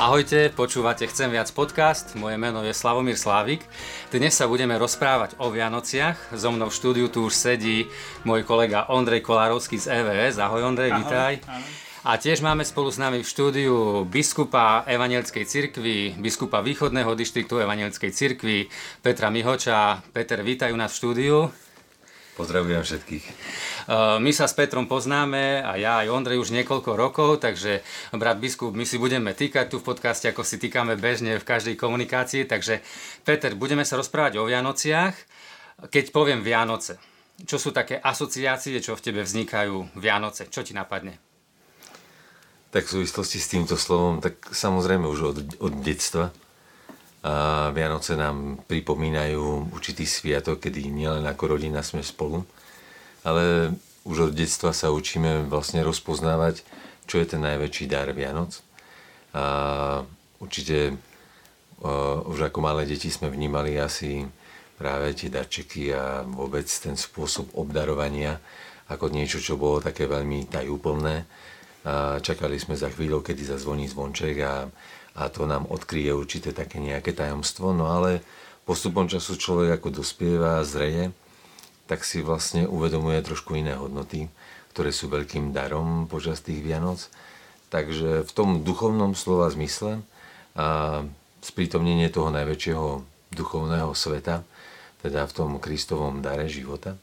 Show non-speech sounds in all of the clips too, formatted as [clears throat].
Ahojte, počúvate Chcem viac podcast, moje meno je Slavomír Slávik. Dnes sa budeme rozprávať o Vianociach. So mnou v štúdiu tu už sedí môj kolega Ondrej Kolárovský z EVS. Ahoj Ondrej, ahoj, vítaj. Ahoj. A tiež máme spolu s nami v štúdiu biskupa Evanielskej cirkvi, biskupa východného dištriktu Evanielskej cirkvi, Petra Mihoča. Peter, vítajú nás v štúdiu. Pozdravujem všetkých. My sa s Petrom poznáme a ja aj Ondrej už niekoľko rokov, takže brat biskup, my si budeme týkať tu v podcaste, ako si týkame bežne v každej komunikácii. Takže Peter, budeme sa rozprávať o Vianociach. Keď poviem Vianoce, čo sú také asociácie, čo v tebe vznikajú Vianoce? Čo ti napadne? Tak v súvislosti s týmto slovom, tak samozrejme už od, od detstva Vianoce nám pripomínajú určitý sviatok, kedy nielen ako rodina sme spolu, ale už od detstva sa učíme vlastne rozpoznávať, čo je ten najväčší dar Vianoc. A určite už ako malé deti sme vnímali asi práve tie darčeky a vôbec ten spôsob obdarovania ako niečo, čo bolo také veľmi tajúplné. A čakali sme za chvíľu, kedy zazvoní zvonček a a to nám odkryje určité také nejaké tajomstvo, no ale postupom času človek ako dospieva a zreje, tak si vlastne uvedomuje trošku iné hodnoty, ktoré sú veľkým darom počas tých Vianoc. Takže v tom duchovnom slova zmysle a sprítomnenie toho najväčšieho duchovného sveta, teda v tom Kristovom dare života.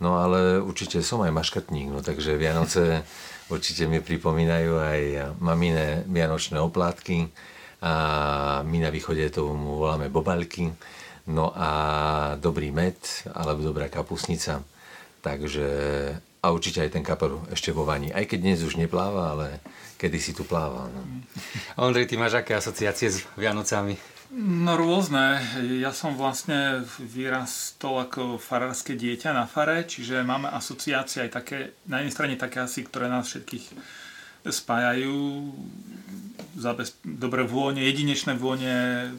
No ale určite som aj maškatník, no takže Vianoce určite mi pripomínajú aj mamine vianočné oplátky a my na východe tomu voláme bobalky, no a dobrý med alebo dobrá kapusnica, takže a určite aj ten kapor ešte vo vani. Aj keď dnes už nepláva, ale kedy si tu plával. No. Ondrej, ty máš aké asociácie s Vianocami? No rôzne. Ja som vlastne vyrastol ako farárske dieťa na fare, čiže máme asociácie aj také, na jednej strane také asi, ktoré nás všetkých spájajú. Zabez, dobré vône, jedinečné vône,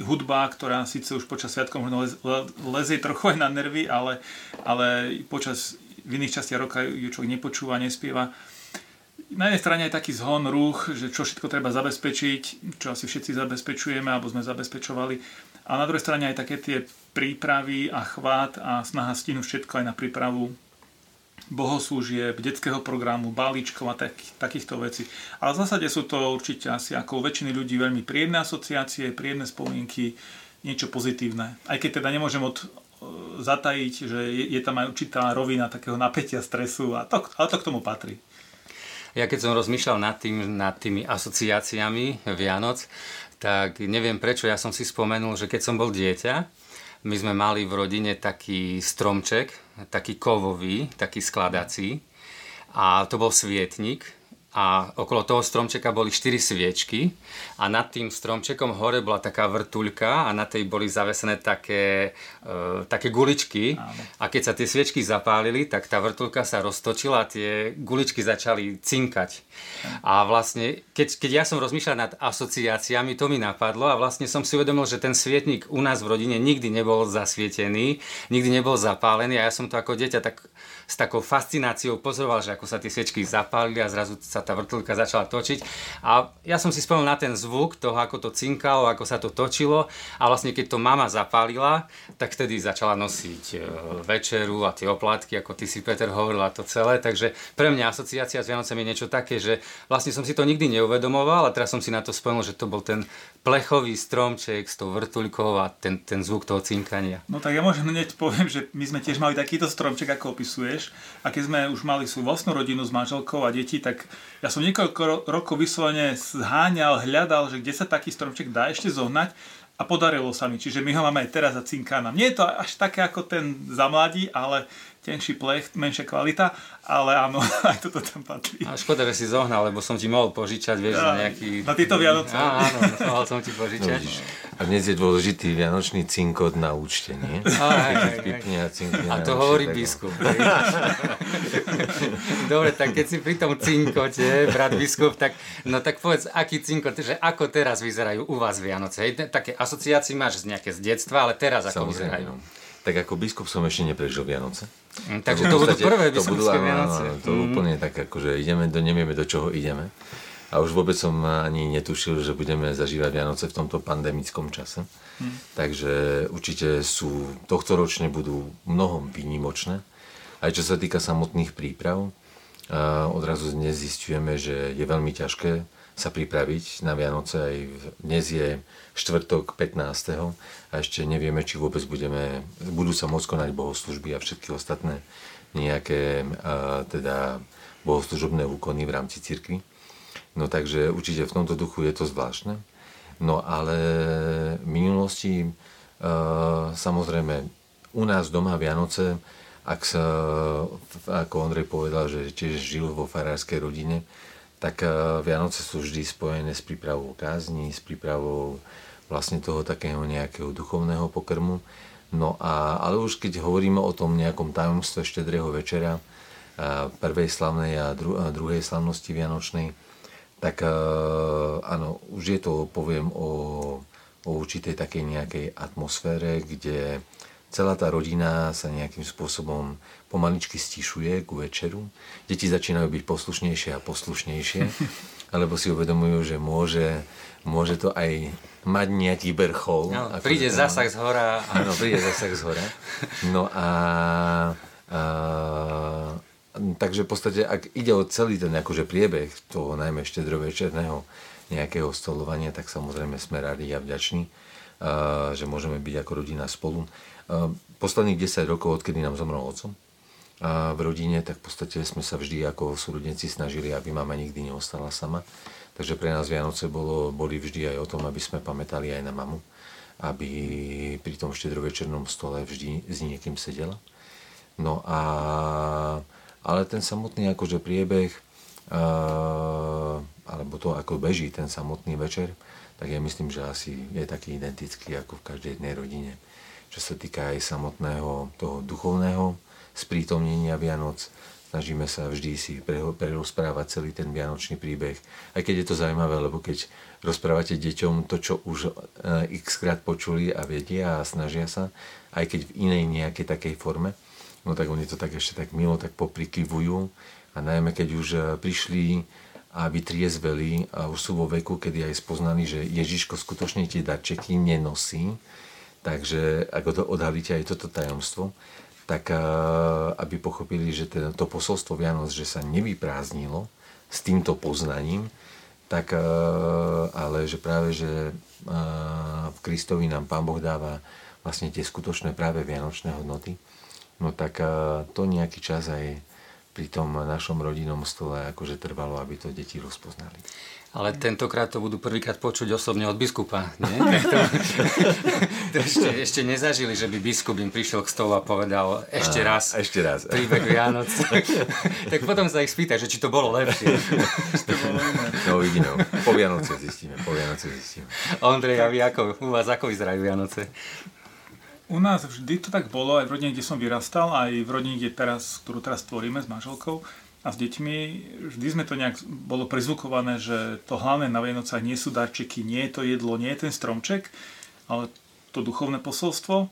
hudba, ktorá síce už počas sviatkov možno lezie trochu aj na nervy, ale, ale počas v iných častiach roka ju človek nepočúva, nespieva. Na jednej strane je taký zhon, ruch, že čo všetko treba zabezpečiť, čo asi všetci zabezpečujeme, alebo sme zabezpečovali. A na druhej strane aj také tie prípravy a chvát a snaha stihnúť všetko aj na prípravu bohoslúžieb, detského programu, balíčkov a tak, takýchto vecí. Ale v zásade sú to určite asi ako väčšiny ľudí veľmi príjemné asociácie, príjemné spomienky, niečo pozitívne. Aj keď teda nemôžem od, zatajiť, že je, je tam aj určitá rovina takého napätia, stresu, a to, ale to k tomu patrí. Ja keď som rozmýšľal nad, tým, nad tými asociáciami Vianoc, tak neviem prečo, ja som si spomenul, že keď som bol dieťa, my sme mali v rodine taký stromček, taký kovový, taký skladací a to bol svietnik a okolo toho stromčeka boli 4 sviečky a nad tým stromčekom hore bola taká vrtuľka a na tej boli zavesené také, e, také guličky Áno. a keď sa tie sviečky zapálili, tak tá vrtuľka sa roztočila a tie guličky začali cinkať. A vlastne, keď, keď ja som rozmýšľal nad asociáciami, to mi napadlo a vlastne som si uvedomil, že ten svietnik u nás v rodine nikdy nebol zasvietený, nikdy nebol zapálený a ja som to ako dieťa tak s takou fascináciou pozoroval, že ako sa tie sviečky zapálili a zrazu sa tá vrtulka začala točiť. A ja som si spomenul na ten zvuk toho, ako to cinkalo, ako sa to točilo a vlastne keď to mama zapálila, tak vtedy začala nosiť e, večeru a tie oplátky, ako ty si Peter hovoril a to celé. Takže pre mňa asociácia s Vianocem je niečo také, že vlastne som si to nikdy neuvedomoval a teraz som si na to spomenul, že to bol ten plechový stromček s tou vrtuľkou a ten, ten zvuk toho cinkania. No tak ja môžem hneď poviem, že my sme tiež mali takýto stromček, ako opisuješ. A keď sme už mali svoju vlastnú rodinu s manželkou a deti, tak ja som niekoľko rokov vyslovene zháňal, hľadal, že kde sa taký stromček dá ešte zohnať a podarilo sa mi. Čiže my ho máme aj teraz za cinkána. Nie je to až také ako ten za mladí, ale tenší plech, menšia kvalita, ale áno, [laughs] aj toto tam patrí. A škoda, že si zohnal, lebo som ti mohol požičať, vieš, na nejaký... Na tieto Vianoce. Á, áno, mohol som ti požičať. No, a dnes je dôležitý vianočný cinkot na účte, nie? A, aj, aj, a, a to hovorí biskup. Dobre, tak keď si pri tom cinkote, brat biskup, tak, no tak povedz, aký cinkot, že ako teraz vyzerajú u vás Vianoce? Také asociácie máš z nejaké z detstva, ale teraz ako Samozrejme. vyzerajú? Tak ako biskup som ešte neprežil Vianoce. Mm, takže to, budú prvé to budú, Vianoce. to mm. úplne tak, akože ideme do, nevieme do čoho ideme. A už vôbec som ani netušil, že budeme zažívať Vianoce v tomto pandemickom čase. Hmm. Takže určite sú, tohto ročne budú mnohom výnimočné. Aj čo sa týka samotných príprav, odrazu dnes zistujeme, že je veľmi ťažké sa pripraviť na Vianoce. Aj dnes je štvrtok 15. a ešte nevieme, či vôbec budeme, budú sa môcť konať bohoslužby a všetky ostatné nejaké teda bohoslužobné úkony v rámci cirkvi. No takže určite v tomto duchu je to zvláštne. No ale v minulosti e, samozrejme u nás doma Vianoce, ak sa, ako Ondrej povedal, že tiež žil vo farárskej rodine, tak e, Vianoce sú vždy spojené s prípravou kázni, s prípravou vlastne toho takého nejakého duchovného pokrmu. No a, ale už keď hovoríme o tom nejakom tajomstve štedrého večera, prvej slavnej a, a druhej slavnosti Vianočnej, tak e, áno, už je to, poviem, o, o určitej takej nejakej atmosfére, kde celá tá rodina sa nejakým spôsobom pomaličky stišuje ku večeru. Deti začínajú byť poslušnejšie a poslušnejšie, [laughs] alebo si uvedomujú, že môže, môže to aj mať nejaký vrchol. No, príde zasah z hora. Áno, príde zasah z hora. No a, a takže v podstate, ak ide o celý ten akože priebeh toho najmä štedrovečerného nejakého stolovania, tak samozrejme sme radi a vďační, že môžeme byť ako rodina spolu. Posledných 10 rokov, odkedy nám zomrel otcom v rodine, tak v podstate sme sa vždy ako súrodenci snažili, aby mama nikdy neostala sama. Takže pre nás Vianoce bolo, boli vždy aj o tom, aby sme pamätali aj na mamu, aby pri tom štedrovečernom stole vždy s niekým sedela. No a ale ten samotný akože priebeh, uh, alebo to ako beží ten samotný večer, tak ja myslím, že asi je taký identický ako v každej jednej rodine. Čo sa týka aj samotného toho duchovného sprítomnenia Vianoc, snažíme sa vždy si prerozprávať celý ten vianočný príbeh. Aj keď je to zaujímavé, lebo keď rozprávate deťom to, čo už x krát počuli a vedia a snažia sa, aj keď v inej nejakej takej forme, no tak oni to tak ešte tak milo tak poprikyvujú a najmä keď už e, prišli a vytriezveli a už sú vo veku, kedy aj spoznali, že Ježiško skutočne tie darčeky nenosí, takže ako to odhalíte aj toto tajomstvo, tak e, aby pochopili, že to, to posolstvo Vianoc, že sa nevyprázdnilo s týmto poznaním, tak e, ale že práve, že v Kristovi nám Pán Boh dáva vlastne tie skutočné práve vianočné hodnoty No tak to nejaký čas aj pri tom našom rodinnom stole akože trvalo, aby to deti rozpoznali. Ale tentokrát to budú prvýkrát počuť osobne od biskupa, nie? [laughs] to, [laughs] to ešte, ešte nezažili, že by biskup im prišiel k stolu a povedal ešte raz, a, ešte raz. príbeh Vianoc. [laughs] tak potom sa ich spýta, že či to bolo lepšie. no uvidíme, po Vianoce zistíme, po Vianoce zistíme. Ondrej, a vy ako, u vás ako vyzerajú Vianoce? U nás vždy to tak bolo, aj v rodine, kde som vyrastal, aj v rodine, kde teraz, ktorú teraz tvoríme s manželkou a s deťmi. Vždy sme to nejak bolo prezvukované, že to hlavné na Vienocách nie sú darčeky, nie je to jedlo, nie je ten stromček, ale to duchovné posolstvo.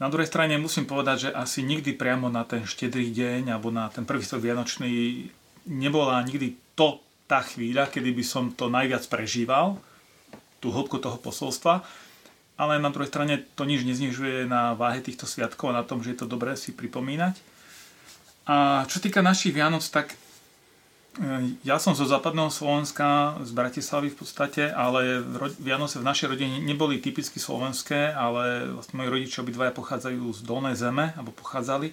Na druhej strane musím povedať, že asi nikdy priamo na ten štedrý deň alebo na ten prvý stok Vianočný nebola nikdy to tá chvíľa, kedy by som to najviac prežíval, tú hĺbku toho posolstva ale na druhej strane to nič neznižuje na váhe týchto sviatkov a na tom, že je to dobré si pripomínať. A čo týka našich Vianoc, tak e, ja som zo západného Slovenska, z Bratislavy v podstate, ale Vianoce v našej rodine neboli typicky slovenské, ale vlastne moji rodičia obidvaja pochádzajú z Dolnej zeme, alebo pochádzali.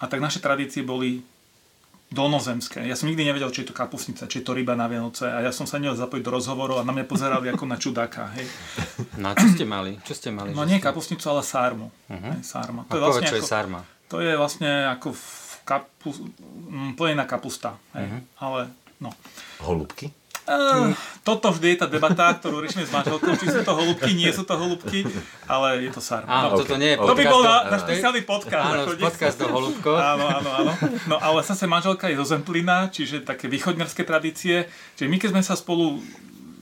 A tak naše tradície boli dolnozemské. Ja som nikdy nevedel, či je to kapusnica, či je to ryba na Vianoce a ja som sa nedal zapojiť do rozhovoru a na mňa pozerali ako na čudáka. Hej. No a čo ste mali? Čo ste mali no nie ste... kapusnicu, ale sármu. Uh-huh. Hej, sárma. To a je vlastne čo ako, je sárma? To je vlastne ako kapu, plnená kapusta. Hej. Uh-huh. Ale no. Holubky? Uh, toto vždy je tá debata, ktorú riešime s manželkou, či sú to holubky, nie sú to holubky, ale je to sarma. Áno, no, toto nie je podcast. To by bol náš špeciálny podcast. Áno, podcast do holubkov. Áno, áno, áno. No ale zase manželka je zo Zemplína, čiže také východňarské tradície. Čiže my keď sme sa spolu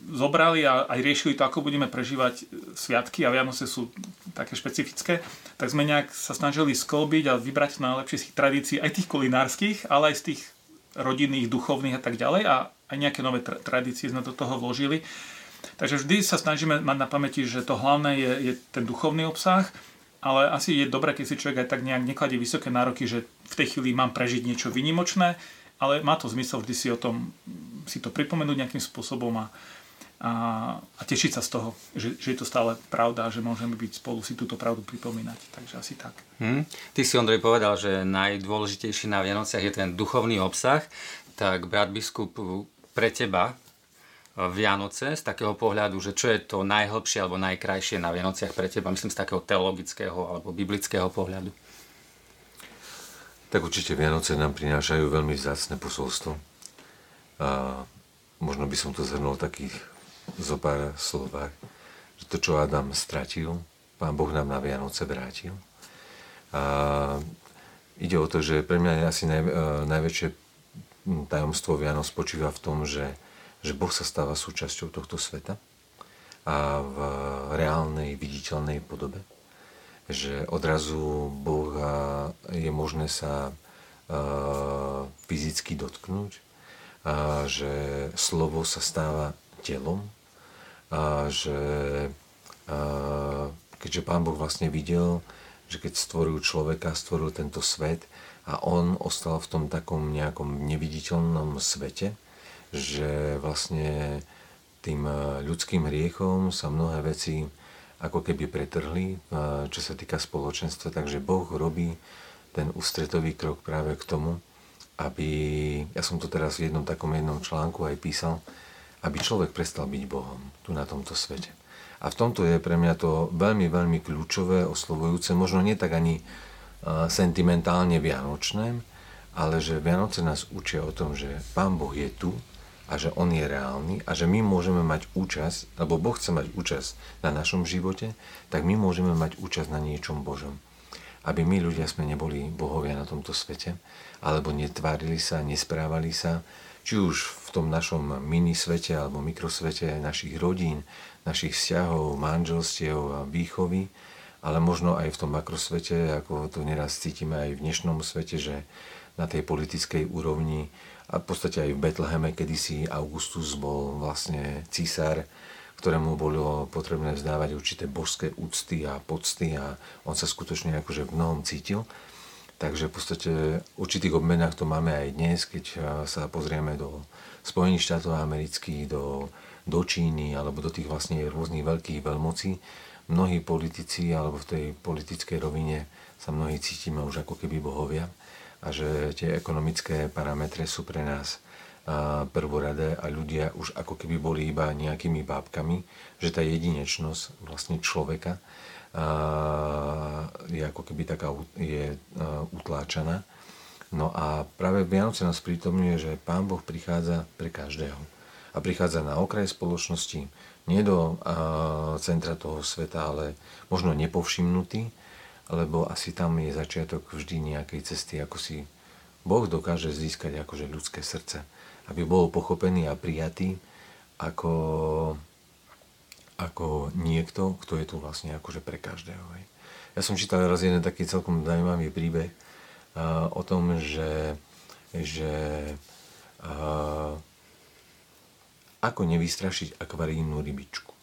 zobrali a aj riešili to, ako budeme prežívať sviatky a Vianoce sú také špecifické, tak sme nejak sa snažili sklbiť a vybrať najlepšie z tých tradícií, aj tých kulinárskych, ale aj z tých rodinných, duchovných a tak ďalej a aj nejaké nové tra- tradície sme do toho vložili. Takže vždy sa snažíme mať na pamäti, že to hlavné je, je ten duchovný obsah, ale asi je dobré, keď si človek aj tak nejak nekladie vysoké nároky, že v tej chvíli mám prežiť niečo vynimočné, ale má to zmysel vždy si o tom, si to pripomenúť nejakým spôsobom a, a, a tešiť sa z toho, že, že je to stále pravda a že môžeme byť spolu si túto pravdu pripomínať. Takže asi tak. Hmm. Ty si, Ondrej, povedal, že najdôležitejší na Vianociach je ten duchovný obsah, tak brat biskup pre teba Vianoce z takého pohľadu, že čo je to najhlbšie alebo najkrajšie na Vianociach pre teba, myslím z takého teologického alebo biblického pohľadu? Tak určite Vianoce nám prinášajú veľmi vzácne posolstvo. A možno by som to zhrnul takých zo pár slovách, že to, čo Adam stratil, Pán Boh nám na Vianoce vrátil. A ide o to, že pre mňa je asi naj, najväčšie tajomstvo Vianoc spočíva v tom, že že Boh sa stáva súčasťou tohto sveta a v reálnej, viditeľnej podobe. Že odrazu Boha je možné sa fyzicky dotknúť, a že slovo sa stáva telom, a že a keďže Pán Boh vlastne videl, že keď stvoril človeka, stvoril tento svet a on ostal v tom takom nejakom neviditeľnom svete, že vlastne tým eh, ľudským hriechom sa mnohé veci ako keby pretrhli, eh, čo sa týka spoločenstva, takže Boh robí ten ústretový krok práve k tomu, aby, ja som to teraz v jednom takom jednom článku aj písal, aby človek prestal byť Bohom tu na tomto svete. A v tomto je pre mňa to veľmi, veľmi kľúčové, oslovujúce, možno nie tak ani sentimentálne vianočné, ale že Vianoce nás učia o tom, že Pán Boh je tu, a že On je reálny a že my môžeme mať účasť, lebo Boh chce mať účasť na našom živote, tak my môžeme mať účasť na niečom Božom. Aby my ľudia sme neboli bohovia na tomto svete, alebo netvárili sa, nesprávali sa, či už v tom našom mini svete alebo mikrosvete našich rodín, našich vzťahov, manželstiev a výchovy, ale možno aj v tom makrosvete, ako to neraz cítime aj v dnešnom svete, že na tej politickej úrovni a v podstate aj v Betleheme kedysi Augustus bol vlastne císar, ktorému bolo potrebné vzdávať určité božské úcty a pocty a on sa skutočne akože v mnohom cítil. Takže v podstate v určitých obmenách to máme aj dnes, keď sa pozrieme do Spojených štátov amerických, do, do Číny alebo do tých vlastne rôznych veľkých veľmocí. Mnohí politici alebo v tej politickej rovine sa mnohí cítime už ako keby bohovia a že tie ekonomické parametre sú pre nás prvoradé a ľudia už ako keby boli iba nejakými bábkami, že tá jedinečnosť vlastne človeka je ako keby taká je utláčaná. No a práve Vianoce nás prítomňuje, že Pán Boh prichádza pre každého. A prichádza na okraj spoločnosti, nie do centra toho sveta, ale možno nepovšimnutý, lebo asi tam je začiatok vždy nejakej cesty, ako si Boh dokáže získať akože ľudské srdce, aby bol pochopený a prijatý ako, ako niekto, kto je tu vlastne akože pre každého. Hej. Ja som čítal raz jeden taký celkom zaujímavý príbeh uh, o tom, že, že uh, ako nevystrašiť akvarijnú rybičku.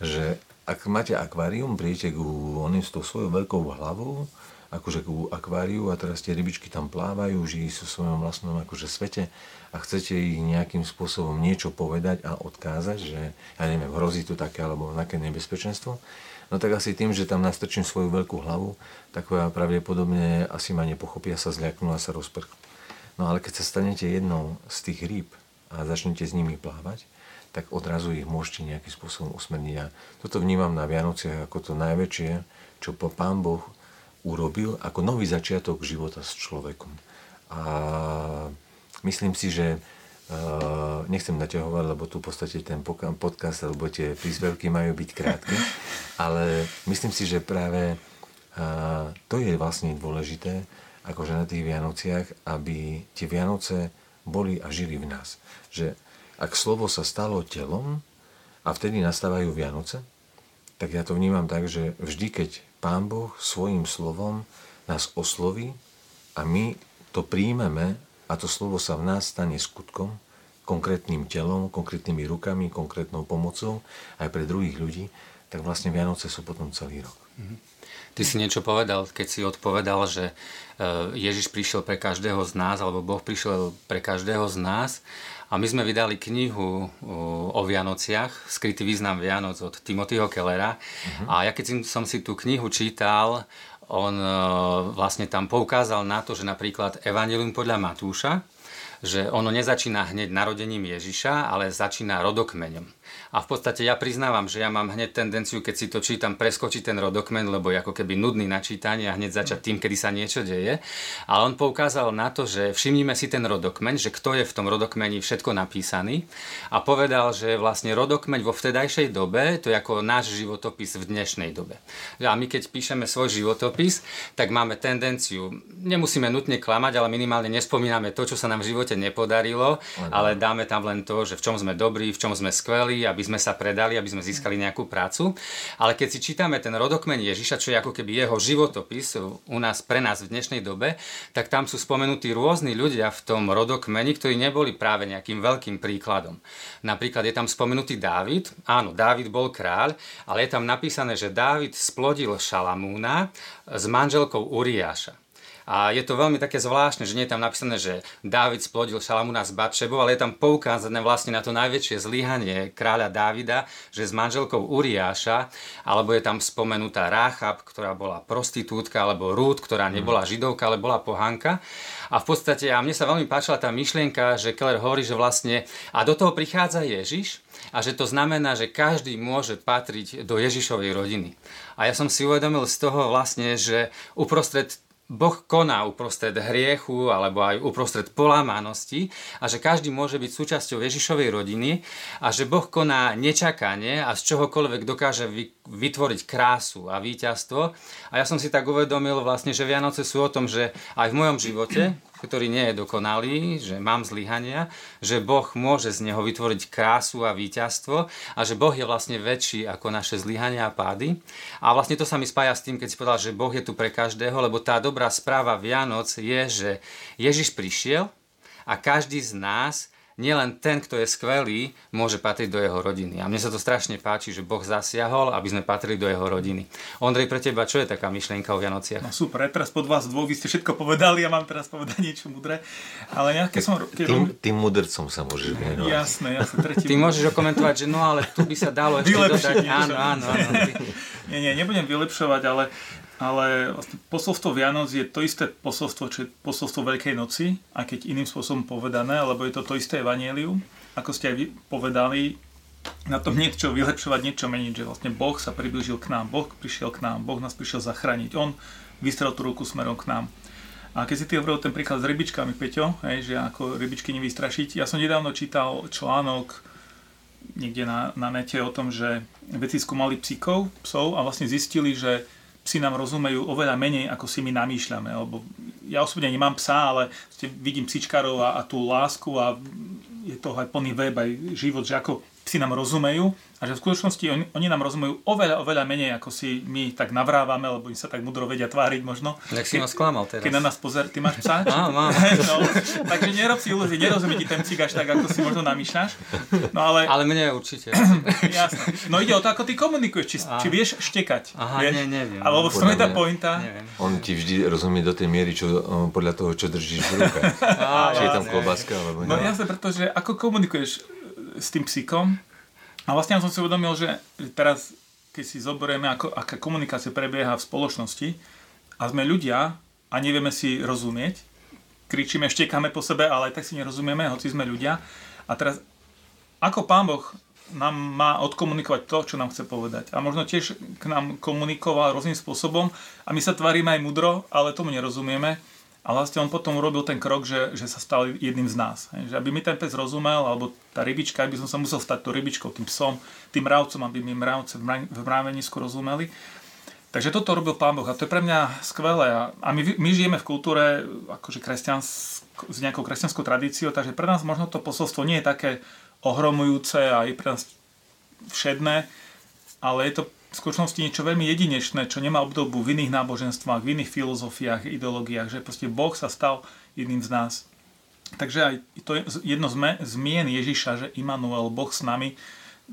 Že ak máte akvárium, príjete ku oným s tou svojou veľkou hlavou, akože ku akváriu a teraz tie rybičky tam plávajú, žijú so svojom vlastnom akože svete a chcete ich nejakým spôsobom niečo povedať a odkázať, že ja neviem, hrozí tu také alebo také nebezpečenstvo, no tak asi tým, že tam nastrčím svoju veľkú hlavu, tak pravdepodobne asi ma nepochopia, sa zľaknú a sa rozprchnú. No ale keď sa stanete jednou z tých rýb a začnete s nimi plávať, tak odrazu ich môžete nejakým spôsobom usmerniť. A toto vnímam na Vianociach ako to najväčšie, čo Pán Boh urobil ako nový začiatok života s človekom. A myslím si, že Uh, nechcem naťahovať, lebo tu v podstate ten podcast alebo tie príspevky majú byť krátke, [laughs] ale myslím si, že práve uh, to je vlastne dôležité, akože na tých Vianociach, aby tie Vianoce boli a žili v nás. Že ak slovo sa stalo telom a vtedy nastávajú Vianoce, tak ja to vnímam tak, že vždy, keď Pán Boh svojim slovom nás osloví a my to príjmeme a to slovo sa v nás stane skutkom, konkrétnym telom, konkrétnymi rukami, konkrétnou pomocou aj pre druhých ľudí, tak vlastne Vianoce sú potom celý rok. Mm-hmm. Ty si niečo povedal, keď si odpovedal, že e, Ježiš prišiel pre každého z nás, alebo Boh prišiel pre každého z nás. A my sme vydali knihu o Vianociach, skrytý význam Vianoc od Timothyho Kellera. Uh-huh. A ja keď som si tú knihu čítal, on e, vlastne tam poukázal na to, že napríklad Evangelium podľa Matúša, že ono nezačína hneď narodením Ježiša, ale začína rodokmeňom. A v podstate ja priznávam, že ja mám hneď tendenciu, keď si to čítam, preskočiť ten rodokmen, lebo je ako keby nudný na čítanie a hneď začať tým, kedy sa niečo deje. Ale on poukázal na to, že všimnime si ten rodokmeň, že kto je v tom rodokmeni všetko napísaný a povedal, že vlastne rodokmeň vo vtedajšej dobe, to je ako náš životopis v dnešnej dobe. A my keď píšeme svoj životopis, tak máme tendenciu, nemusíme nutne klamať, ale minimálne nespomíname to, čo sa nám v živote nepodarilo, ale dáme tam len to, že v čom sme dobrí, v čom sme skvelí, aby sme sa predali, aby sme získali nejakú prácu. Ale keď si čítame ten rodokmen Ježiša, čo je ako keby jeho životopis u nás, pre nás v dnešnej dobe, tak tam sú spomenutí rôzni ľudia v tom rodokmeni, ktorí neboli práve nejakým veľkým príkladom. Napríklad je tam spomenutý Dávid. Áno, Dávid bol kráľ, ale je tam napísané, že Dávid splodil Šalamúna s manželkou Uriáša. A je to veľmi také zvláštne, že nie je tam napísané, že Dávid splodil Šalamúna s Batšebou, ale je tam poukázané vlastne na to najväčšie zlyhanie kráľa Dávida, že s manželkou Uriáša, alebo je tam spomenutá Ráchab, ktorá bola prostitútka, alebo Rúd, ktorá mhm. nebola židovka, ale bola pohanka. A v podstate, a mne sa veľmi páčila tá myšlienka, že Keller hovorí, že vlastne, a do toho prichádza Ježiš, a že to znamená, že každý môže patriť do Ježišovej rodiny. A ja som si uvedomil z toho vlastne, že uprostred Boh koná uprostred hriechu alebo aj uprostred polámanosti a že každý môže byť súčasťou Ježišovej rodiny a že Boh koná nečakanie a z čohokoľvek dokáže vytvoriť krásu a víťazstvo. A ja som si tak uvedomil vlastne, že Vianoce sú o tom, že aj v mojom živote ktorý nie je dokonalý, že mám zlyhania, že Boh môže z neho vytvoriť krásu a víťazstvo a že Boh je vlastne väčší ako naše zlyhania a pády. A vlastne to sa mi spája s tým, keď si povedal, že Boh je tu pre každého, lebo tá dobrá správa Vianoc je, že Ježiš prišiel a každý z nás nielen ten, kto je skvelý, môže patriť do jeho rodiny. A mne sa to strašne páči, že Boh zasiahol, aby sme patrili do jeho rodiny. Ondrej, pre teba čo je taká myšlienka o Vianociach? No super, teraz pod vás dvoch, vy ste všetko povedali, ja mám teraz povedať niečo mudré. Ale nejaké som... Keď tým, tým mudrcom sa môžeš venovať. Jasné, jasné. Tretí Ty môžeš okomentovať, že no ale tu by sa dalo ešte dodať. Áno, áno, áno. nie, nie, nebudem vylepšovať, ale ale vlastne posolstvo Vianoc je to isté posolstvo, čo je posolstvo Veľkej noci, a keď iným spôsobom povedané, lebo je to to isté evanielium, ako ste aj vy povedali, na tom niečo vylepšovať, niečo meniť, že vlastne Boh sa priblížil k nám, Boh prišiel k nám, Boh nás prišiel zachrániť, On vystrel tú ruku smerom k nám. A keď si ty hovoril ten príklad s rybičkami, Peťo, hej, že ako rybičky nevystrašiť, ja som nedávno čítal článok niekde na, na nete o tom, že vedci skúmali psíkov, psov a vlastne zistili, že psi nám rozumejú oveľa menej, ako si my namýšľame. Lebo ja osobne nemám psa, ale vidím psičkárov a, a tú lásku a je to aj plný web, aj život, že ako psi nám rozumejú a že v skutočnosti oni, oni nám rozumejú oveľa, oveľa menej, ako si my tak navrávame, lebo im sa tak mudro vedia tváriť možno. Jak si ma sklamal teraz. Keď na nás pozer, ty máš psa? Áno, mám. [laughs] no, takže nerob si ilúzie, nerozumie ti ten psík až tak, ako si možno namýšľaš. No, ale... ale mne určite. [clears throat] Jasné. No ide o to, ako ty komunikuješ, či, či vieš štekať. Aha, vieš? nie, neviem. Alebo v tá pointa. Neviem. On ti vždy rozumie do tej miery, čo, podľa toho, čo držíš v rukách. [laughs] či je tam klobaska, alebo no nie. No jasné, pretože ako komunikuješ s tým psíkom, a vlastne ja som si uvedomil, že teraz, keď si zoberieme, ako, aká komunikácia prebieha v spoločnosti a sme ľudia a nevieme si rozumieť, kričíme, štekáme po sebe, ale aj tak si nerozumieme, hoci sme ľudia. A teraz, ako Pán Boh nám má odkomunikovať to, čo nám chce povedať. A možno tiež k nám komunikoval rôznym spôsobom a my sa tvárime aj mudro, ale tomu nerozumieme. A vlastne on potom urobil ten krok, že, že sa stal jedným z nás. Že aby mi ten pes rozumel, alebo tá rybička, aby som sa musel stať tou rybičkou, tým psom, tým mravcom, aby mi mravce v mravenisku rozumeli. Takže toto robil Pán Boh a to je pre mňa skvelé. A my, my žijeme v kultúre akože s nejakou kresťanskou tradíciou, takže pre nás možno to posolstvo nie je také ohromujúce a je pre nás všedné, ale je to v skutočnosti niečo veľmi jedinečné, čo nemá obdobu v iných náboženstvách, v iných filozofiách, ideológiách, že proste Boh sa stal jedným z nás. Takže aj to je jedno z zmien Ježiša, že Immanuel, Boh s nami,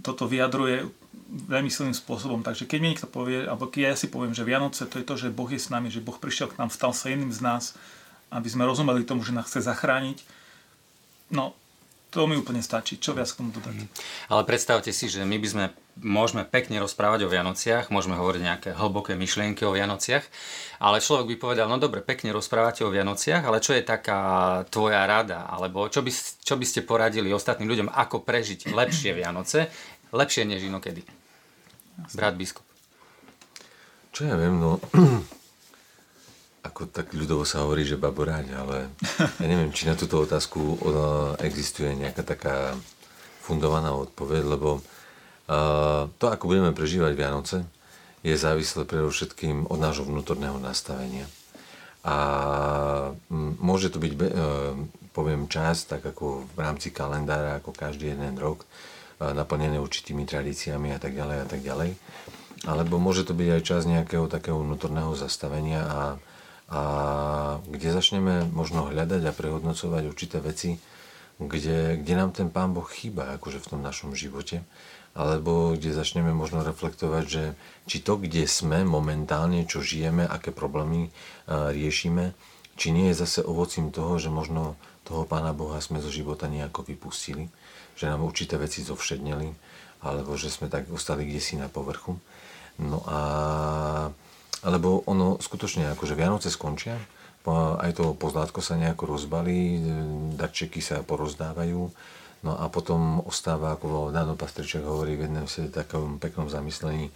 toto vyjadruje veľmi silným spôsobom. Takže keď mi niekto povie, alebo keď ja si poviem, že Vianoce to je to, že Boh je s nami, že Boh prišiel k nám, stal sa jedným z nás, aby sme rozumeli tomu, že nás chce zachrániť, no to mi úplne stačí. Čo viac k tomu dodať? Mhm. Ale predstavte si, že my by sme môžeme pekne rozprávať o Vianociach, môžeme hovoriť nejaké hlboké myšlienky o Vianociach, ale človek by povedal, no dobre, pekne rozprávate o Vianociach, ale čo je taká tvoja rada, alebo čo by, čo by ste poradili ostatným ľuďom, ako prežiť lepšie Vianoce, lepšie než inokedy? Brat biskup. Čo ja viem, no ako tak ľudovo sa hovorí, že baboráň, ale ja neviem, či na túto otázku existuje nejaká taká fundovaná odpoveď, lebo to, ako budeme prežívať Vianoce, je závislé predovšetkým od nášho vnútorného nastavenia. A môže to byť, uh, poviem, čas, tak ako v rámci kalendára, ako každý jeden rok, uh, naplnené určitými tradíciami a tak ďalej a tak ďalej. Alebo môže to byť aj čas nejakého takého vnútorného zastavenia a a kde začneme možno hľadať a prehodnocovať určité veci, kde, kde nám ten Pán Boh chýba akože v tom našom živote, alebo kde začneme možno reflektovať, že či to, kde sme momentálne, čo žijeme, aké problémy riešime, či nie je zase ovocím toho, že možno toho Pána Boha sme zo života nejako vypustili, že nám určité veci zovšedneli, alebo že sme tak ostali kde si na povrchu. No a lebo ono skutočne, akože Vianoce skončia, aj to pozlátko sa nejako rozbalí, darčeky sa porozdávajú, no a potom ostáva, ako Dano Pastriček hovorí v jednom si takom peknom zamyslení,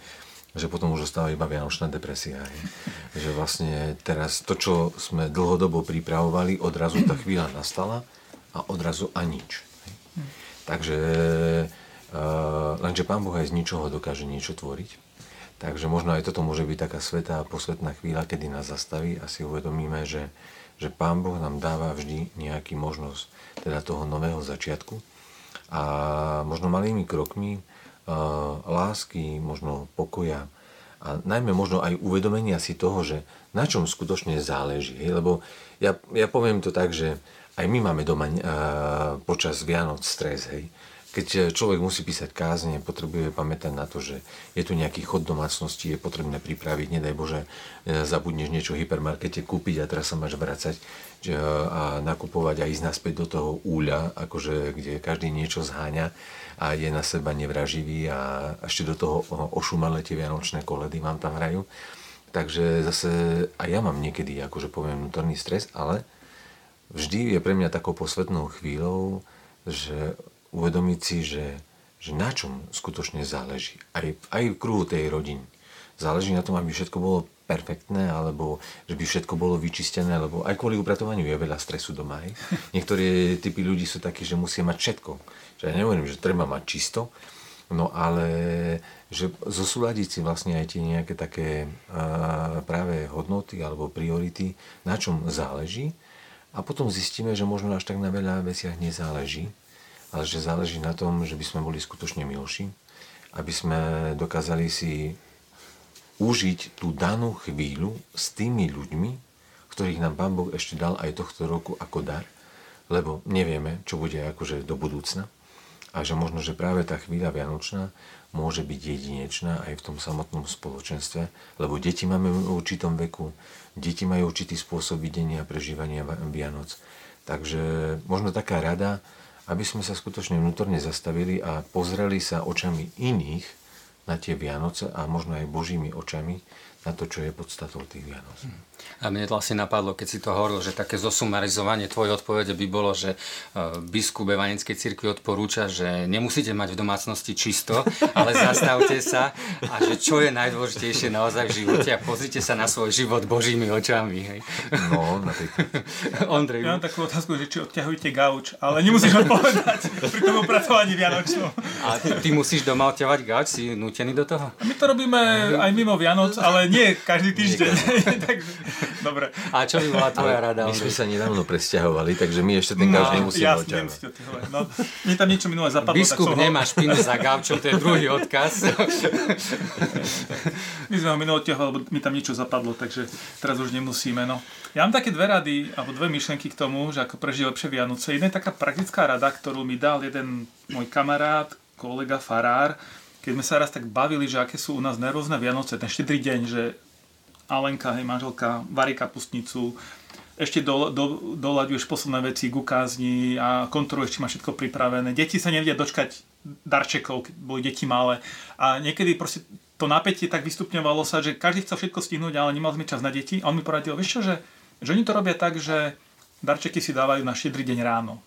že potom už ostáva iba vianočná depresia. Hej. [laughs] Že vlastne teraz to, čo sme dlhodobo pripravovali, odrazu tá chvíľa nastala a odrazu a nič. Hej. Takže uh, lenže Pán Boh aj z ničoho dokáže niečo tvoriť. Takže možno aj toto môže byť taká svetá a posvetná chvíľa, kedy nás zastaví a si uvedomíme, že, že Pán Boh nám dáva vždy nejaký možnosť teda toho nového začiatku. A možno malými krokmi uh, lásky, možno pokoja a najmä možno aj uvedomenia si toho, že na čom skutočne záleží. Hej? Lebo ja, ja poviem to tak, že aj my máme doma uh, počas Vianoc stres, hej keď e, človek musí písať kázne, potrebuje pamätať na to, že je tu nejaký chod domácnosti, je potrebné pripraviť, nedaj Bože, e, zabudneš niečo v hypermarkete kúpiť a teraz sa máš vracať e, a nakupovať a ísť naspäť do toho úľa, akože, kde každý niečo zháňa a je na seba nevraživý a ešte do toho ošumalé tie vianočné koledy vám tam hrajú. Takže zase aj ja mám niekedy, akože poviem, vnútorný stres, ale vždy je pre mňa takou posvetnou chvíľou, že uvedomiť si, že, že na čom skutočne záleží. Aj, aj v kruhu tej rodiny. Záleží na tom, aby všetko bolo perfektné, alebo že by všetko bolo vyčistené, lebo aj kvôli upratovaniu je veľa stresu doma. Hej. [laughs] Niektorí typy ľudí sú takí, že musia mať všetko. Že ja nehovorím, že treba mať čisto, no ale že zosúľadiť si vlastne aj tie nejaké také uh, práve hodnoty alebo priority, na čom záleží a potom zistíme, že možno až tak na veľa veciach nezáleží ale že záleží na tom, že by sme boli skutočne milší, aby sme dokázali si užiť tú danú chvíľu s tými ľuďmi, ktorých nám Pán Boh ešte dal aj tohto roku ako dar, lebo nevieme, čo bude akože do budúcna a že možno, že práve tá chvíľa Vianočná môže byť jedinečná aj v tom samotnom spoločenstve, lebo deti máme v určitom veku, deti majú určitý spôsob videnia a prežívania Vianoc. Takže možno taká rada, aby sme sa skutočne vnútorne zastavili a pozreli sa očami iných na tie Vianoce a možno aj Božími očami na to, čo je podstatou tých Vianoc. A mne vlastne napadlo, keď si to hovoril, že také zosumarizovanie tvojej odpovede by bolo, že e, biskup Evanickej cirkvi odporúča, že nemusíte mať v domácnosti čisto, [laughs] ale zastavte sa a že čo je najdôležitejšie naozaj v živote a pozrite sa na svoj život Božími očami. Hej. No, napríklad. [laughs] Ondrej. Ja mám takú otázku, že či odťahujete gauč, ale nemusíš odpovedať pri tom [laughs] upracovaní Vianočnom. A ty, ty musíš doma odťahovať gauč, si nutený do toho? A my to robíme aj mimo Vianoc, ale nie každý týždeň. [laughs] takže, dobre. A čo by bola tvoja rada? My sme sa nedávno presťahovali, takže my ešte ten gauč no, nemusíme ja, oťahovať. No, mne tam niečo minulé zapadlo. Biskup tak nemá špinu za gaučom, to je druhý odkaz. my sme ho minulé odťahovali, lebo mi tam niečo zapadlo, takže teraz už nemusíme. No. Ja mám také dve rady, alebo dve myšlenky k tomu, že ako prežiť lepšie Vianoce. Jedna je taká praktická rada, ktorú mi dal jeden môj kamarát, kolega Farár, keď sme sa raz tak bavili, že aké sú u nás nervózne Vianoce, ten štedrý deň, že Alenka, hej, manželka, varí kapustnicu, ešte do, do, doľaďuješ posledné veci k ukázni a kontroluješ, či má všetko pripravené. Deti sa nevedia dočkať darčekov, keď boli deti malé. A niekedy proste to napätie tak vystupňovalo sa, že každý chcel všetko stihnúť, ale nemal sme čas na deti. A on mi poradil, vieš čo, že, že oni to robia tak, že darčeky si dávajú na štedrý deň ráno.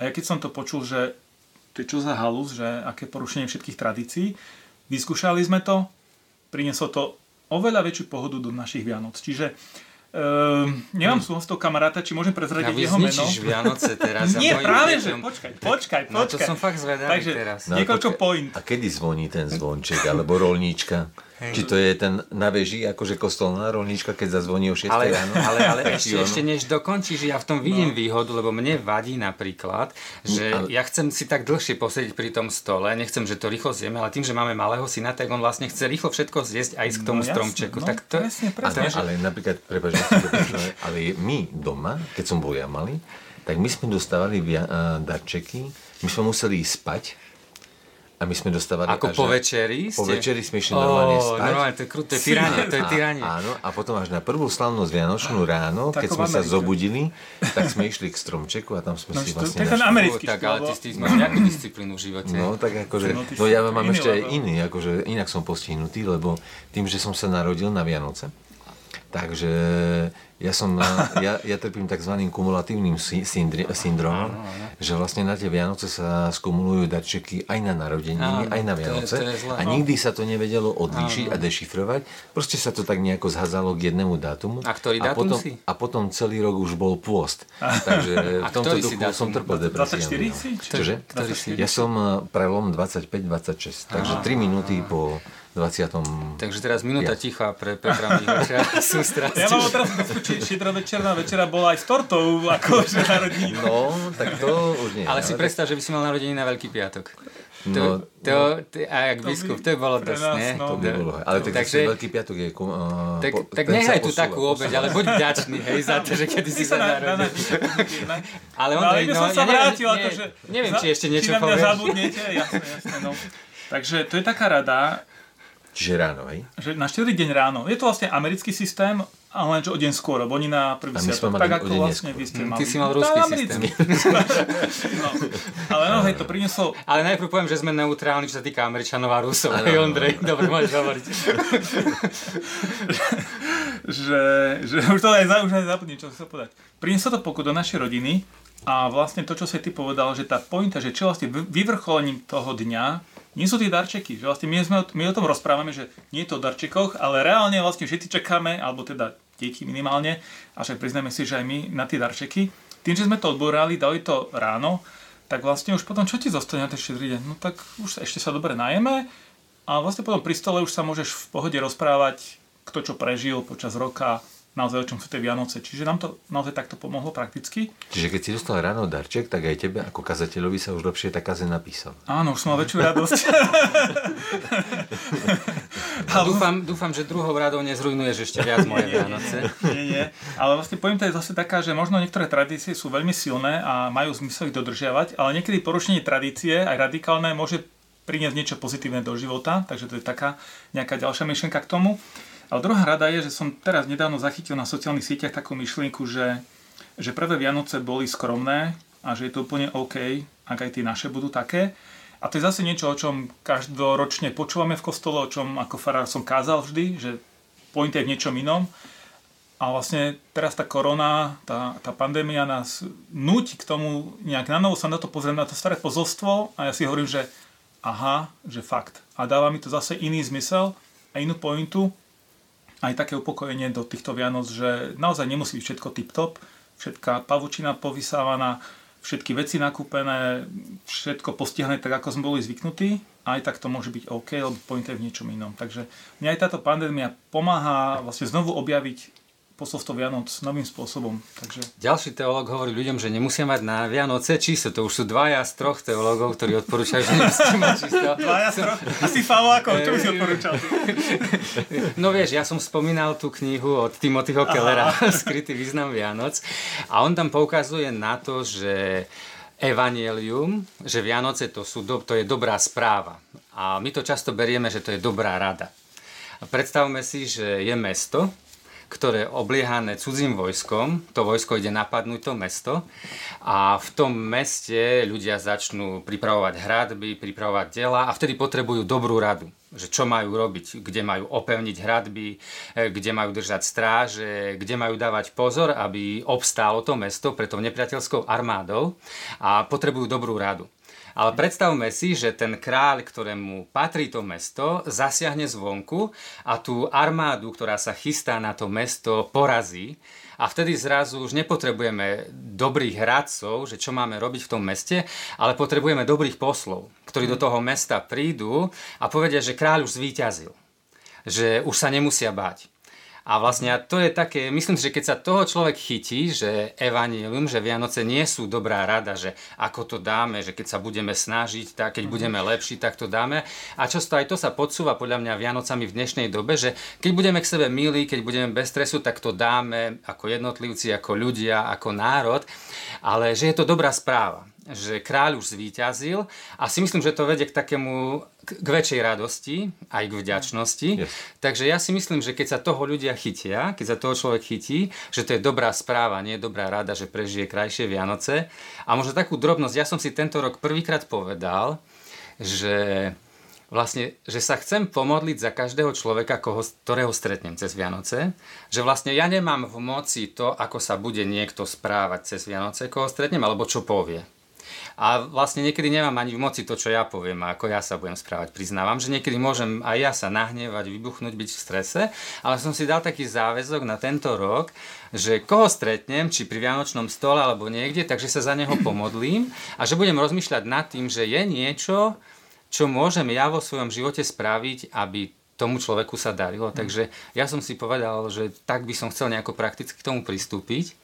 A ja keď som to počul, že to je čo za halus, že aké porušenie všetkých tradícií. Vyskúšali sme to, prinieslo to oveľa väčšiu pohodu do našich Vianoc. Čiže Uh, nemám hmm. z toho kamaráta, či môžem prezradiť ja, jeho meno. Vianoce teraz. [laughs] Nie, práve, že počkaj, počkaj, počkaj. No to som fakt zvedavý Takže, teraz. No, niekoľko point. A kedy zvoní ten zvonček, alebo rolníčka? Hej. Či to je ten na veži, akože kostolná rolníčka, keď zazvoní o 6 ale, ráno? Ale, ale [laughs] ešte, ešte než dokončíš, ja v tom vidím no. výhodu, lebo mne vadí napríklad, že ale... ja chcem si tak dlhšie posediť pri tom stole, nechcem, že to rýchlo zjeme, ale tým, že máme malého syna, tak on vlastne chce rýchlo všetko zjesť aj k tomu no, stromčeku. No, tak to, presne, presne. Ale, ale napríklad, prepáč, ale my doma, keď som bol ja malý, tak my sme dostávali darčeky, my sme museli ísť spať a my sme dostávali... Ako po večeri? Po večeri sme išli normálne spať. Normálne, to je je tyranie, to je tyranie. Áno, a potom až na prvú slavnosť Vianočnú ráno, keď sme sa zobudili, tak sme išli k stromčeku a tam sme no, si vlastne... To je ten americký Tak, ale ty, ty máš nejakú disciplínu v živote. No, tak akože... No ja mám ešte aj iný, akože inak som postihnutý, lebo tým, že som sa narodil na Vianoce, takže ja, som, ja, ja trpím tzv. kumulatívnym syndromom, že vlastne na tie Vianoce sa skumulujú darčeky aj na narodeniny, aj na Vianoce. To je, to je a nikdy sa to nevedelo odlíšiť áno. a dešifrovať. Proste sa to tak nejako zhazalo k jednému dátumu. A ktorý dátum a potom, si? A potom celý rok už bol pôst. Takže [laughs] v tomto duchu som trpel depresiami. 24 si? Čože? Ja som eh, prelom 25-26, takže 3 minúty po 20. Takže teraz minúta ticha pre Petra Mihoča. [laughs] Ja mám teraz či šedra večerná večera bola aj s tortou, akože narodení. No, tak to už nie. Ale si predstav, že by si mal narodení na Veľký piatok. To, no, to, to, a jak biskup, to by bolo dosť, nie? No. To by bolo, ale tak Takže, Veľký piatok je... Uh, tak, po, tak nechaj tu takú obeď, ale buď vďačný, hej, za to, že kedy si sa narodil. Ale on, no, ale no, som sa vrátil, akože... Neviem, či ešte niečo povieš. Či na mňa zabudnete, jasné, jasné, no. Takže to je taká rada, Čiže ráno, hej? Že na 4 deň ráno. Je to vlastne americký systém, ale len o deň skôr, lebo oni na prvý sviatok, tak ako vlastne vy ste mali. Ty si mal ruský systém. no. Ale no, hej, to prinieslo... Ale najprv poviem, že sme neutrálni, čo sa týka Američanov a Rusov. Hej, Ondrej, dobre, môžeš hovoriť. že, že, už to aj, už aj zabudnem, čo chcel povedať. Prinieslo to pokut do našej rodiny a vlastne to, čo si ty povedal, že tá pointa, že čo vlastne vyvrcholením toho dňa nie sú tie darčeky. Že vlastne my, sme, my o tom rozprávame, že nie je to o darčekoch, ale reálne vlastne všetci čakáme, alebo teda deti minimálne, a však priznáme si, že aj my na tie darčeky. Tým, že sme to odborali, dali to ráno, tak vlastne už potom čo ti zostane na ten štedrý deň? No tak už ešte sa dobre najeme a vlastne potom pri stole už sa môžeš v pohode rozprávať, kto čo prežil počas roka, naozaj o čom sú tie Vianoce. Čiže nám to naozaj takto pomohlo prakticky. Čiže keď si dostal ráno darček, tak aj tebe ako kazateľovi sa už lepšie tá kaze napísal. Áno, už som mal väčšiu radosť. [laughs] no, dúfam, dúfam, že druhou radou nezrujnuješ ešte viac [laughs] moje Vianoce. nie, nie. Ale vlastne to je zase taká, že možno niektoré tradície sú veľmi silné a majú zmysel ich dodržiavať, ale niekedy porušenie tradície, aj radikálne, môže priniesť niečo pozitívne do života, takže to je taká nejaká ďalšia myšlienka k tomu. Ale druhá rada je, že som teraz nedávno zachytil na sociálnych sieťach takú myšlienku, že, že prvé Vianoce boli skromné a že je to úplne OK, ak aj tie naše budú také. A to je zase niečo, o čom každoročne počúvame v kostole, o čom ako farár som kázal vždy, že point je v niečom inom. A vlastne teraz tá korona, tá, tá pandémia nás núti k tomu nejak na novo sa na to pozrieť, na to staré pozolstvo a ja si hovorím, že aha, že fakt. A dáva mi to zase iný zmysel a inú pointu, aj také upokojenie do týchto Vianoc, že naozaj nemusí byť všetko tip-top, všetká pavučina povysávaná, všetky veci nakúpené, všetko postihné tak, ako sme boli zvyknutí, aj tak to môže byť OK, lebo point je v niečom inom. Takže mňa aj táto pandémia pomáha vlastne znovu objaviť posolstvo Vianoc novým spôsobom. Takže... Ďalší teológ hovorí ľuďom, že nemusia mať na Vianoce čisto. To už sú dvaja z troch teológov, ktorí odporúčajú, že nemusíte mať [laughs] čisto. Dvaja z troch? Asi Falákov, čo by si odporúčal? [laughs] No vieš, ja som spomínal tú knihu od Timothyho Kellera, [laughs] Skrytý význam Vianoc. A on tam poukazuje na to, že evanielium, že Vianoce to, sú, to je dobrá správa. A my to často berieme, že to je dobrá rada. Predstavme si, že je mesto, ktoré je obliehané cudzím vojskom. To vojsko ide napadnúť to mesto a v tom meste ľudia začnú pripravovať hradby, pripravovať dela a vtedy potrebujú dobrú radu že čo majú robiť, kde majú opevniť hradby, eh, kde majú držať stráže, kde majú dávať pozor, aby obstálo to mesto pred tou nepriateľskou armádou a potrebujú dobrú radu. Ale predstavme si, že ten kráľ, ktorému patrí to mesto, zasiahne zvonku a tú armádu, ktorá sa chystá na to mesto, porazí. A vtedy zrazu už nepotrebujeme dobrých hradcov, že čo máme robiť v tom meste, ale potrebujeme dobrých poslov, ktorí do toho mesta prídu a povedia, že kráľ už zvíťazil. Že už sa nemusia báť. A vlastne to je také, myslím si, že keď sa toho človek chytí, že evanílium, že Vianoce nie sú dobrá rada, že ako to dáme, že keď sa budeme snažiť, tak keď budeme lepší, tak to dáme. A často aj to sa podsúva podľa mňa Vianocami v dnešnej dobe, že keď budeme k sebe milí, keď budeme bez stresu, tak to dáme ako jednotlivci, ako ľudia, ako národ. Ale že je to dobrá správa že kráľ už zvíťazil a si myslím, že to vedie k takému k väčšej radosti, aj k vďačnosti. Yes. Takže ja si myslím, že keď sa toho ľudia chytia, keď sa toho človek chytí, že to je dobrá správa, nie je dobrá rada, že prežije krajšie Vianoce. A možno takú drobnosť, ja som si tento rok prvýkrát povedal, že vlastne, že sa chcem pomodliť za každého človeka, koho, ktorého stretnem cez Vianoce, že vlastne ja nemám v moci to, ako sa bude niekto správať cez Vianoce, koho stretnem, alebo čo povie. A vlastne niekedy nemám ani v moci to, čo ja poviem a ako ja sa budem správať. Priznávam, že niekedy môžem aj ja sa nahnevať, vybuchnúť, byť v strese, ale som si dal taký záväzok na tento rok, že koho stretnem, či pri Vianočnom stole alebo niekde, takže sa za neho pomodlím a že budem rozmýšľať nad tým, že je niečo, čo môžem ja vo svojom živote spraviť, aby tomu človeku sa darilo. Takže ja som si povedal, že tak by som chcel nejako prakticky k tomu pristúpiť.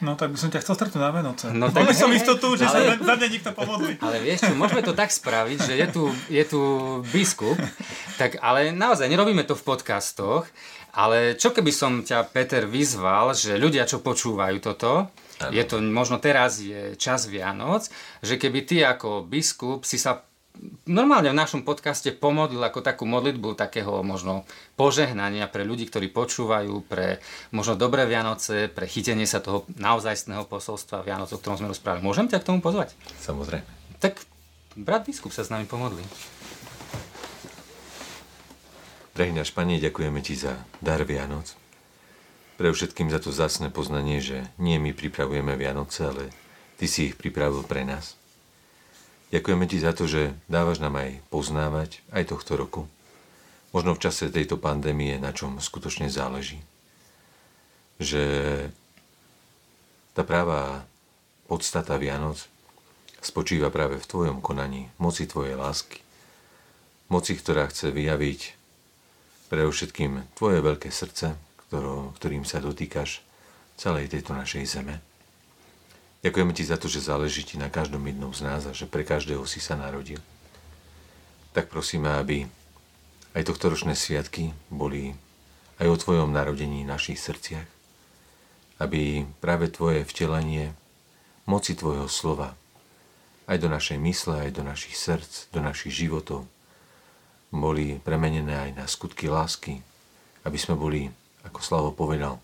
No tak by som ťa chcel stretnúť na Vianoce. No, tak, som istotu, že ale, sa za mňa nikto pomodlí. Ale vieš čo, môžeme to tak spraviť, že je tu, je tu biskup, tak ale naozaj nerobíme to v podcastoch, ale čo keby som ťa, Peter, vyzval, že ľudia, čo počúvajú toto, ano. je to, možno teraz je čas Vianoc, že keby ty ako biskup si sa normálne v našom podcaste pomodlil ako takú modlitbu takého možno požehnania pre ľudí, ktorí počúvajú, pre možno dobré Vianoce, pre chytenie sa toho naozajstného posolstva Vianoc, o ktorom sme rozprávali. Môžem ťa k tomu pozvať? Samozrejme. Tak brat biskup sa s nami pomodlí. Drahý náš Pane, ďakujeme Ti za dar Vianoc. Pre všetkým za to zásne poznanie, že nie my pripravujeme Vianoce, ale Ty si ich pripravil pre nás. Ďakujeme ti za to, že dávaš nám aj poznávať aj tohto roku. Možno v čase tejto pandémie, na čom skutočne záleží. Že tá práva podstata Vianoc spočíva práve v tvojom konaní, moci tvojej lásky. Moci, ktorá chce vyjaviť predovšetkým tvoje veľké srdce, ktorým sa dotýkaš celej tejto našej zeme. Ďakujeme ti za to, že záleží ti na každom jednom z nás a že pre každého si sa narodil. Tak prosíme, aby aj tohto ročné sviatky boli aj o tvojom narodení v našich srdciach. Aby práve tvoje vtelenie moci tvojho slova aj do našej mysle, aj do našich srdc, do našich životov boli premenené aj na skutky lásky, aby sme boli, ako Slavo povedal,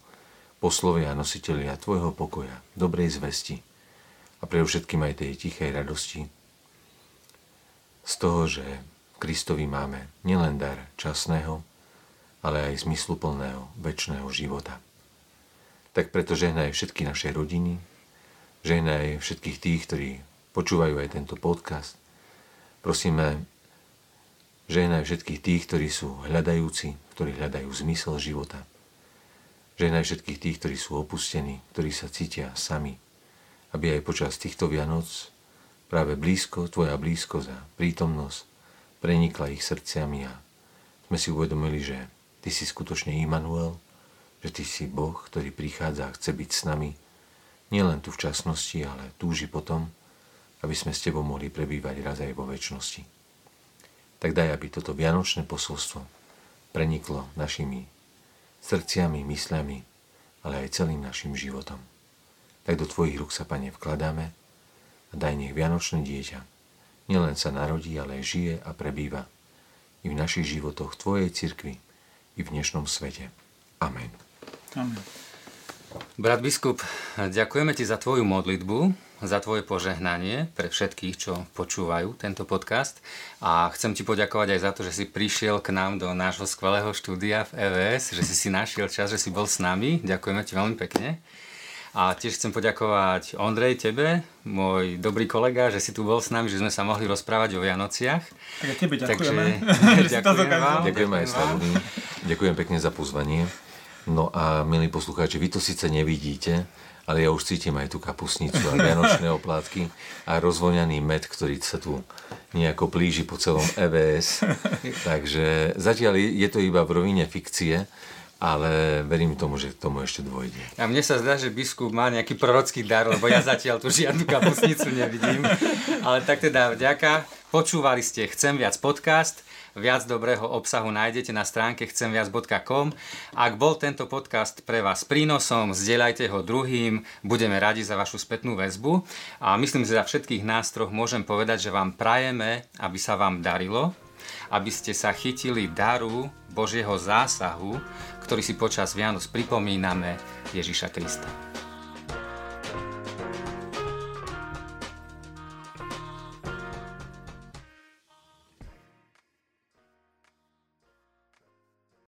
poslovia a nositeľia Tvojho pokoja, dobrej zvesti a predovšetkým aj tej tichej radosti z toho, že Kristovi máme nielen dar časného, ale aj zmysluplného, väčšného života. Tak preto žehnaj všetky naše rodiny, žehnaj všetkých tých, ktorí počúvajú aj tento podcast. Prosíme, žehnaj všetkých tých, ktorí sú hľadajúci, ktorí hľadajú zmysel života. Žehnaj všetkých tých, ktorí sú opustení, ktorí sa cítia sami aby aj počas týchto Vianoc práve blízko, tvoja blízkosť a prítomnosť prenikla ich srdciami a sme si uvedomili, že ty si skutočne Immanuel, že ty si Boh, ktorý prichádza a chce byť s nami, nielen tu v časnosti, ale túži potom, aby sme s tebou mohli prebývať raz aj vo väčšnosti. Tak daj, aby toto vianočné posolstvo preniklo našimi srdciami, mysľami, ale aj celým našim životom. Tak do Tvojich rúk sa, Pane, vkladáme a daj nech Vianočné dieťa nielen sa narodí, ale aj žije a prebýva i v našich životoch Tvojej cirkvi i v dnešnom svete. Amen. Amen. Brat biskup, ďakujeme ti za tvoju modlitbu, za tvoje požehnanie pre všetkých, čo počúvajú tento podcast a chcem ti poďakovať aj za to, že si prišiel k nám do nášho skvelého štúdia v EVS, že si si našiel čas, že si bol s nami. Ďakujeme ti veľmi pekne. A tiež chcem poďakovať Ondrej, tebe, môj dobrý kolega, že si tu bol s nami, že sme sa mohli rozprávať o Vianociach. Tak tebe ďakujeme. Takže, [laughs] ďakujem vám. Ďakujem aj. Ďakujem pekne za pozvanie. No a milí poslucháči, vy to síce nevidíte, ale ja už cítim aj tú kapusnicu a vianočné oplátky a rozvoňaný med, ktorý sa tu nejako plíži po celom EVS. Takže zatiaľ je to iba v rovine fikcie, ale verím tomu, že k tomu ešte dôjde. A mne sa zdá, že biskup má nejaký prorocký dar, lebo ja zatiaľ tu žiadnu kapusnicu nevidím. Ale tak teda vďaka. Počúvali ste Chcem viac podcast. Viac dobrého obsahu nájdete na stránke chcemviac.com. Ak bol tento podcast pre vás prínosom, zdieľajte ho druhým, budeme radi za vašu spätnú väzbu. A myslím, že za všetkých nás troch môžem povedať, že vám prajeme, aby sa vám darilo, aby ste sa chytili daru Božieho zásahu, ktorý si počas Vianoc pripomíname Ježiša Krista.